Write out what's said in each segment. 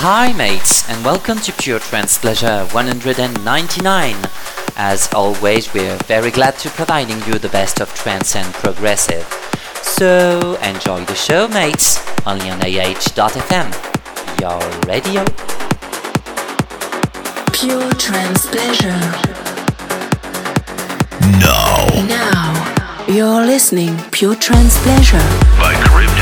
Hi mates and welcome to Pure Trance Pleasure 199. As always we're very glad to providing you the best of trance and progressive. So enjoy the show mates, only on AH.fm, your radio. Pure Trance Pleasure. Now. Now. You're listening Pure Trance Pleasure. By Cryptid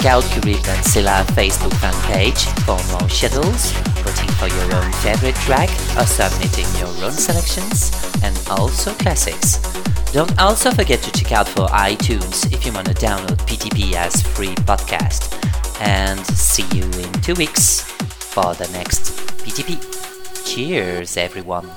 check out Curried and Scylla Facebook fan page for more schedules, voting for your own favorite track, or submitting your own selections, and also classics. Don't also forget to check out for iTunes if you want to download PTP as free podcast. And see you in two weeks for the next PTP. Cheers, everyone.